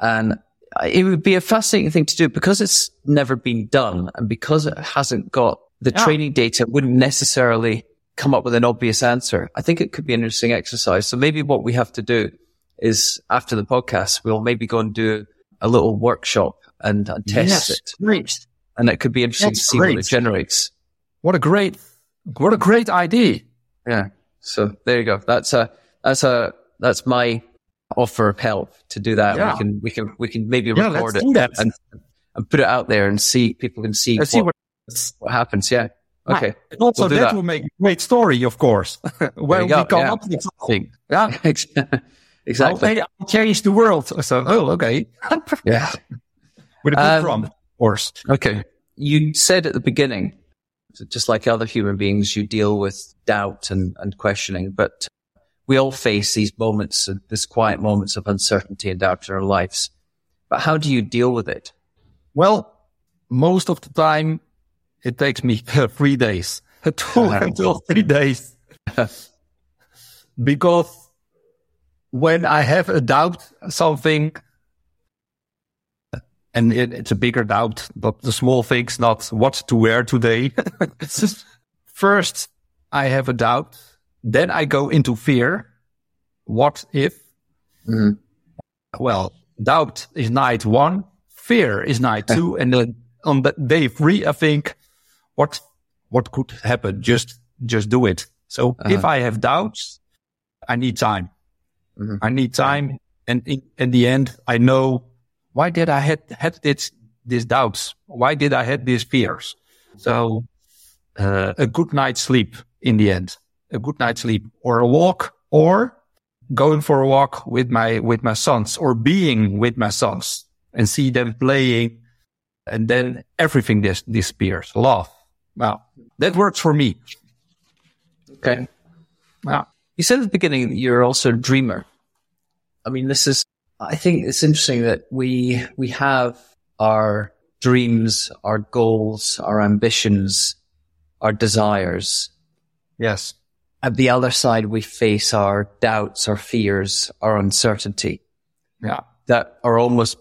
And it would be a fascinating thing to do because it's never been done and because it hasn't got the yeah. training data wouldn't necessarily come up with an obvious answer. I think it could be an interesting exercise. So maybe what we have to do is after the podcast, we'll maybe go and do a little workshop and, and test yes, it. Great. And it could be interesting That's to see great. what it generates. What a great, what a great idea. Yeah. So there you go. That's a that's a that's my offer of help to do that. Yeah. We can we can we can maybe yeah, record it and and put it out there and see people can see, what, see what, what happens. Yeah. Okay. And also we'll that, that, will make a great story, of course. *laughs* Where we come yeah. up with something. Yeah. *laughs* *laughs* exactly. I'll change the world. So, oh, okay. yeah. With a good um, prompt, of course. Okay. You said at the beginning just like other human beings, you deal with doubt and, and questioning, but we all face these moments, these quiet moments of uncertainty and doubt in our lives. But how do you deal with it? Well, most of the time it takes me three days, *laughs* two until *laughs* three days. *laughs* because when I have a doubt something, and it, it's a bigger doubt, but the small things, not what to wear today. First, I have a doubt. Then I go into fear. What if? Mm-hmm. Well, doubt is night one. Fear is night two. and then on the day three, I think, what, what could happen? Just, just do it. So uh-huh. if I have doubts, I need time. Mm-hmm. I need time. And in, in the end, I know why did I had had this these doubts? Why did I had these fears? So uh, a good night's sleep in the end, a good night's sleep, or a walk, or going for a walk with my with my sons, or being with my sons and see them playing, and then everything dis- disappears. Love. Well, that works for me. Okay. Wow. You said at the beginning that you're also a dreamer. I mean, this is I think it's interesting that we we have our dreams, our goals, our ambitions, our desires. Yes. At the other side, we face our doubts, our fears, our uncertainty. Yeah. That are almost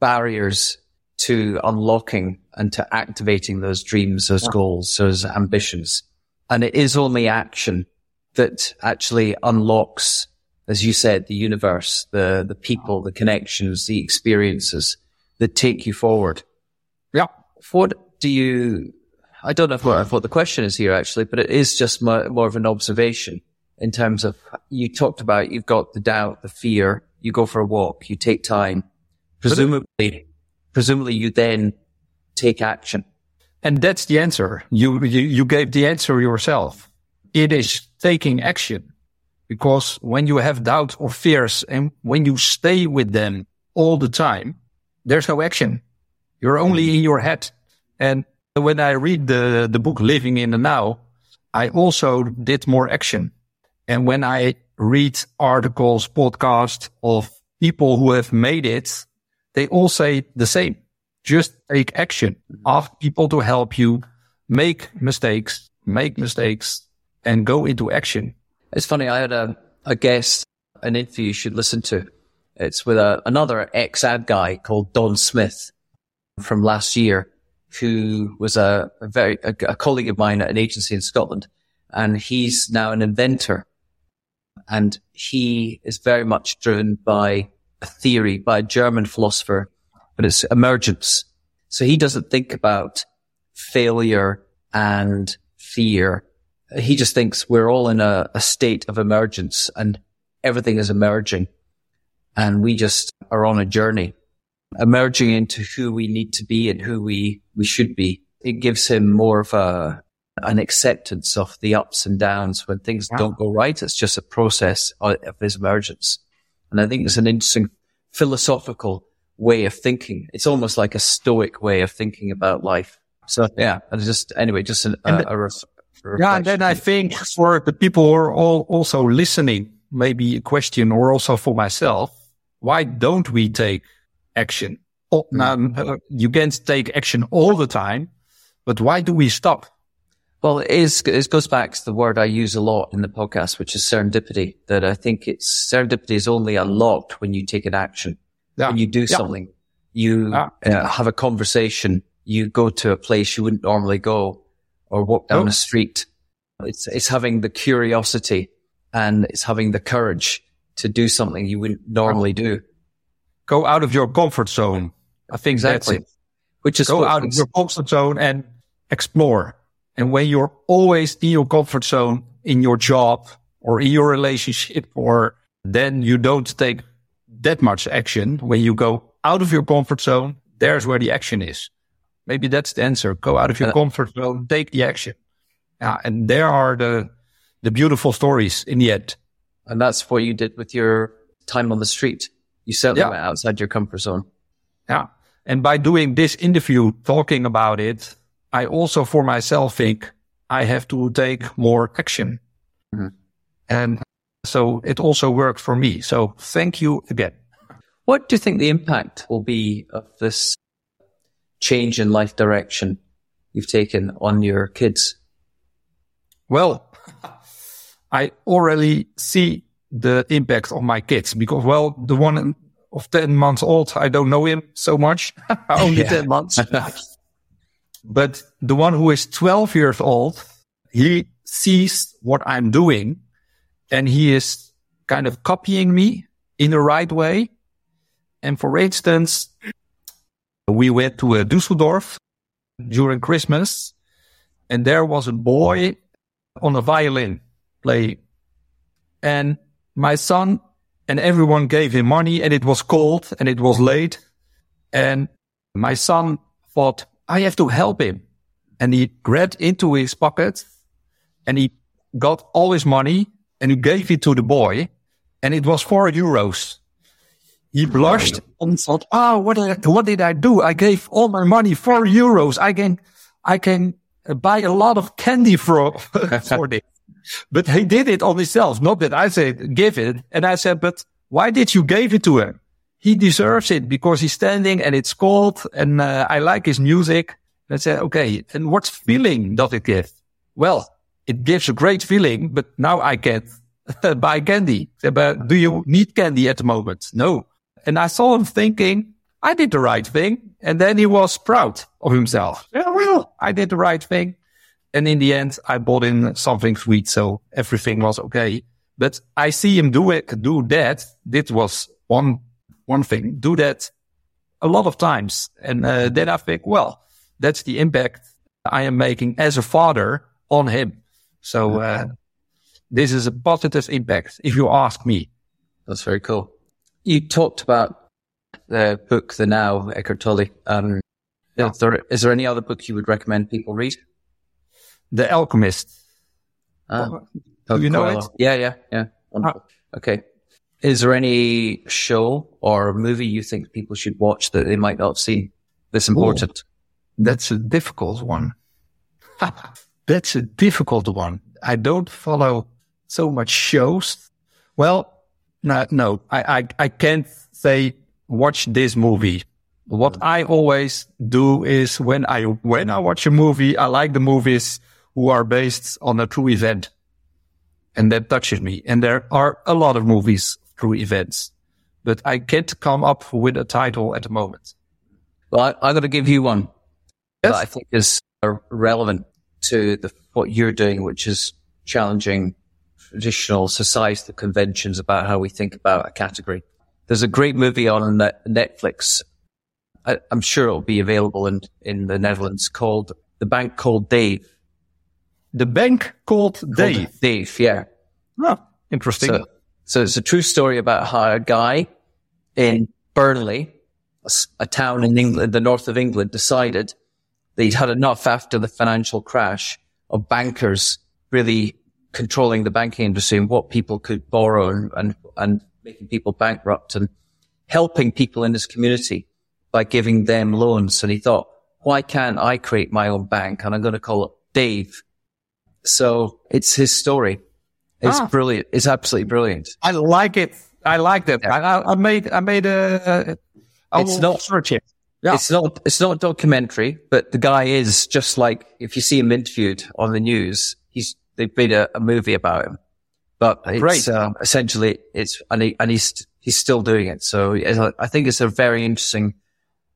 barriers to unlocking and to activating those dreams, those yeah. goals, those ambitions. And it is only action that actually unlocks, as you said, the universe, the, the people, the connections, the experiences that take you forward. Yeah. What do you, I don't know what, what the question is here actually, but it is just more, more of an observation in terms of you talked about you've got the doubt, the fear, you go for a walk, you take time. Presumably, presumably you then take action. And that's the answer. You, you, you gave the answer yourself. It is taking action because when you have doubt or fears and when you stay with them all the time, there's no action. You're only in your head. And when I read the, the book Living in the Now, I also did more action. And when I read articles, podcasts of people who have made it, they all say the same. Just take action. Mm-hmm. Ask people to help you make mistakes, make mistakes and go into action. It's funny. I had a, a guest, an interview you should listen to. It's with a, another ex ad guy called Don Smith from last year, who was a, a very, a, a colleague of mine at an agency in Scotland. And he's now an inventor and he is very much driven by a theory by a German philosopher, but it's emergence. So he doesn't think about failure and fear. He just thinks we're all in a, a state of emergence and everything is emerging and we just are on a journey emerging into who we need to be and who we, we should be. It gives him more of a, an acceptance of the ups and downs when things don't go right. It's just a process of his emergence. And I think it's an interesting philosophical way of thinking. It's almost like a stoic way of thinking about life. So yeah, and just anyway, just an, a, uh, a, ref, a yeah. And then I think for the people who are all also listening, maybe a question or also for myself, why don't we take action? Oh, now, uh, you can't take action all the time, but why do we stop? Well, it is, it goes back to the word I use a lot in the podcast, which is serendipity, that I think it's serendipity is only unlocked when you take an action. Yeah. When you do something, you uh, have a conversation, you go to a place you wouldn't normally go or walk down oh. a street. It's, it's having the curiosity and it's having the courage to do something you wouldn't normally do. Go out of your comfort zone. I think exactly. Which is go out of your comfort zone and explore. And when you're always in your comfort zone in your job or in your relationship, or then you don't take that much action. When you go out of your comfort zone, there's where the action is. Maybe that's the answer. Go out of your uh, comfort zone, take the action. Yeah. And there are the, the beautiful stories in the end. And that's what you did with your time on the street. You certainly yeah. went outside your comfort zone. Yeah. And by doing this interview, talking about it, I also for myself think I have to take more action. Mm-hmm. And so it also worked for me. So thank you again. What do you think the impact will be of this change in life direction you've taken on your kids? Well, *laughs* I already see the impact on my kids because, well, the one of 10 months old, I don't know him so much, *laughs* only 10 months. *laughs* But the one who is 12 years old, he sees what I'm doing and he is kind of copying me in the right way. And for instance, we went to uh, a Dusseldorf during Christmas and there was a boy on a violin playing. And my son and everyone gave him money and it was cold and it was late. And my son thought, I have to help him. And he grabbed into his pocket and he got all his money and he gave it to the boy. And it was four euros. He blushed and thought, oh, what did, I, what did I do? I gave all my money, four euros. I can, I can buy a lot of candy for, *laughs* for this. But he did it on himself. Not that I said, give it. And I said, but why did you give it to him? he deserves it because he's standing and it's cold and uh, I like his music. And I said, okay, and what feeling does it give? Well, it gives a great feeling, but now I can't *laughs* buy candy. But do you need candy at the moment? No. And I saw him thinking, I did the right thing. And then he was proud of himself. Yeah, well, I did the right thing. And in the end, I bought in something sweet. So everything was okay. But I see him do it, do that. This was one, one thing. Do that a lot of times. And uh, then I think, well, that's the impact I am making as a father on him. So, uh, this is a positive impact, if you ask me. That's very cool. You talked about the book, The Now, Eckhart Tolle. Um, yeah. is, there, is there any other book you would recommend people read? The Alchemist. Ah, Do you know it? Yeah, yeah, yeah. Wonderful. Ah. Okay. Is there any show or movie you think people should watch that they might not see? This important. Ooh, that's a difficult one. *laughs* that's a difficult one. I don't follow so much shows. Well, no, no, I, I, I can't say watch this movie. What mm. I always do is when I, when I watch a movie, I like the movies who are based on a true event. And that touches me. And there are a lot of movies true events, but I can't come up with a title at the moment. Well, I, am going to give you one yes? that I think is uh, relevant to the, what you're doing, which is challenging traditional societal conventions about how we think about a category. There's a great movie on Netflix. I, am sure it'll be available in, in the Netherlands called The Bank Called Dave. The Bank Called Dave? Called Dave, yeah. Oh, interesting. So, so it's a true story about how a guy in Burnley, a, a town in England, the north of England, decided he'd had enough after the financial crash of bankers really controlling the banking industry and what people could borrow and, and, and making people bankrupt and helping people in his community by giving them loans. And he thought, why can't I create my own bank? And I'm going to call it Dave. So it's his story. It's ah. brilliant. It's absolutely brilliant. I like it. I like that. Yeah. I, I, made, I made a, a it's not, search it. Yeah. It's not, it's not a documentary, but the guy is just like, if you see him interviewed on the news, he's, they've made a, a movie about him, but it's, uh, essentially it's, and he, and he's, he's still doing it. So I think it's a very interesting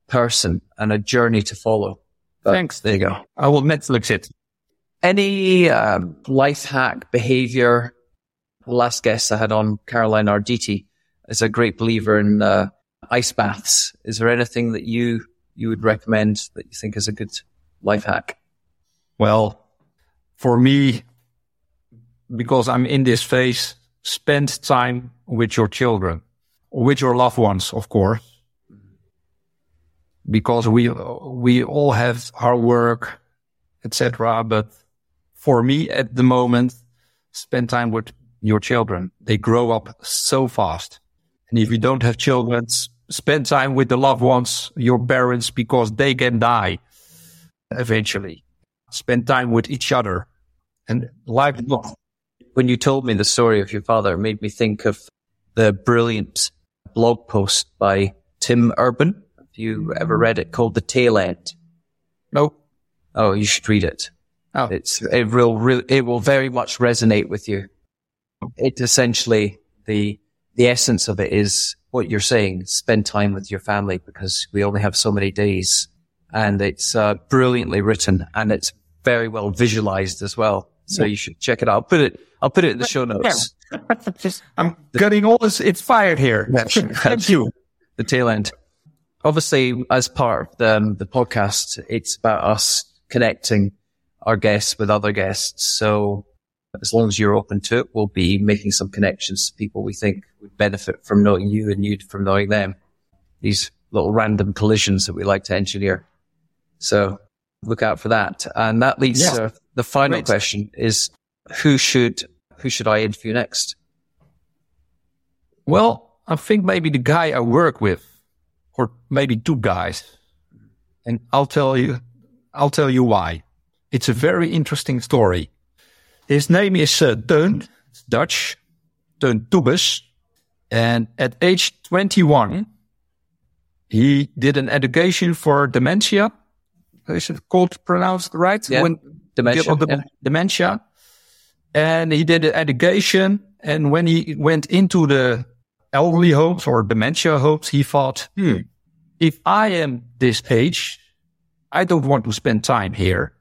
person and a journey to follow. But Thanks. There you go. I will Netflix it. Any um, life hack behavior? The last guest I had on, Caroline Arditti, is a great believer in uh, ice baths. Is there anything that you you would recommend that you think is a good life hack? Well, for me, because I'm in this phase, spend time with your children, with your loved ones, of course, because we we all have our work, etc. But for me at the moment, spend time with your children. They grow up so fast. And if you don't have children, spend time with the loved ones, your parents, because they can die eventually. Spend time with each other and life long. When you told me the story of your father, it made me think of the brilliant blog post by Tim Urban. Have you ever read it called The Tail End? No. Oh, you should read it. Oh. It's, it will, re- it will very much resonate with you. It essentially the, the essence of it is what you're saying. Spend time with your family because we only have so many days and it's uh, brilliantly written and it's very well visualized as well. So yeah. you should check it out. I'll put it, I'll put it in the show notes. Yeah. *laughs* I'm the, getting all this. It's fired here. *laughs* Thank you. *laughs* The tail end. Obviously, as part of the, the podcast, it's about us connecting our guests with other guests. So as long as you're open to it, we'll be making some connections to people we think would benefit from knowing you and you from knowing them. These little random collisions that we like to engineer. So look out for that. And that leads yes. to the final Great. question is who should, who should I interview next? Well, I think maybe the guy I work with or maybe two guys. And I'll tell you, I'll tell you why. It's a very interesting story. His name is uh, Teun, Dutch, Teun Toebes. And at age 21, he did an education for dementia. Is it called pronounced right? Yeah. When, Dementia. yeah. dementia. And he did an education. And when he went into the elderly homes or dementia homes, he thought, hmm, if I am this age, I don't want to spend time here.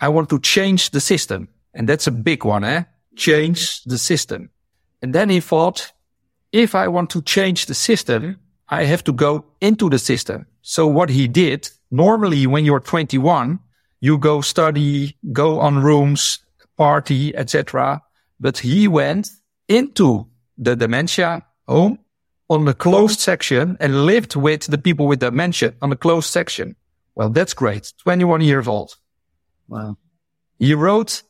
I want to change the system. And that's a big one, eh? Change the system. And then he thought, if I want to change the system, I have to go into the system. So what he did, normally when you're 21, you go study, go on rooms, party, etc. But he went into the dementia home on the closed section and lived with the people with dementia on the closed section. Well, that's great. 21 years old. Wow. He wrote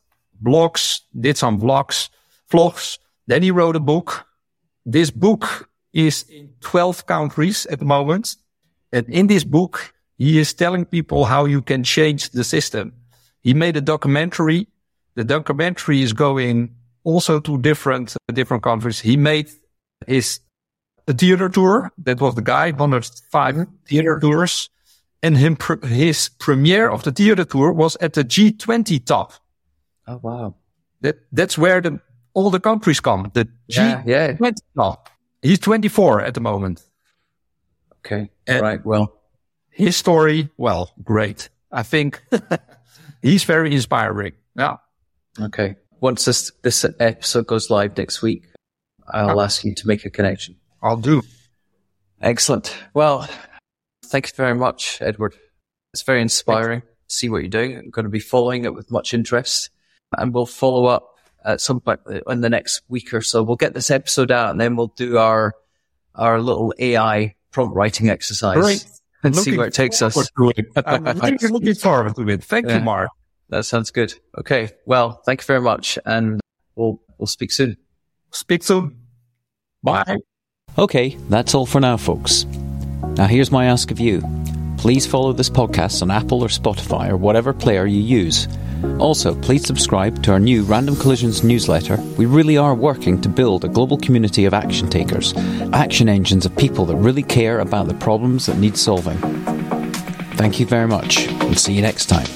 blogs, did some vlogs, vlogs. Then he wrote a book. This book is in 12 countries at the moment. And in this book, he is telling people how you can change the system. He made a documentary. The documentary is going also to different, uh, different countries. He made his theater tour. That was the guy, 105 theater tours. And him, his premiere of the theater tour was at the G20 top. Oh, wow. That, that's where the, all the countries come. The Yeah, yeah. G20 top. He's 24 at the moment. Okay. And- right. Well, His story, well, great. I think *laughs* he's very inspiring. Yeah. okay. Once this, this episode goes live next week, I'll Oh. ask you to make a connection. I'll do. Excellent. Well, thank you very much, Edward. It's very inspiring to see what you're doing. I'm going to be following it with much interest and we'll follow up at some point in the next week or so. We'll get this episode out and then we'll do our, our little AI prompt writing exercise Great. and see where it takes us. forward to it. *laughs* I'm really looking forward to it. Thank Yeah. you, Mark. That sounds good. Okay. Well, thank you very much and we'll, we'll speak soon. Speak soon. Bye. Okay, that's all for now, folks. Now, here's my ask of you. Please follow this podcast on Apple or Spotify or whatever player you use. Also, please subscribe to our new Random Collisions newsletter. We really are working to build a global community of action takers, action engines of people that really care about the problems that need solving. Thank you very much, and see you next time.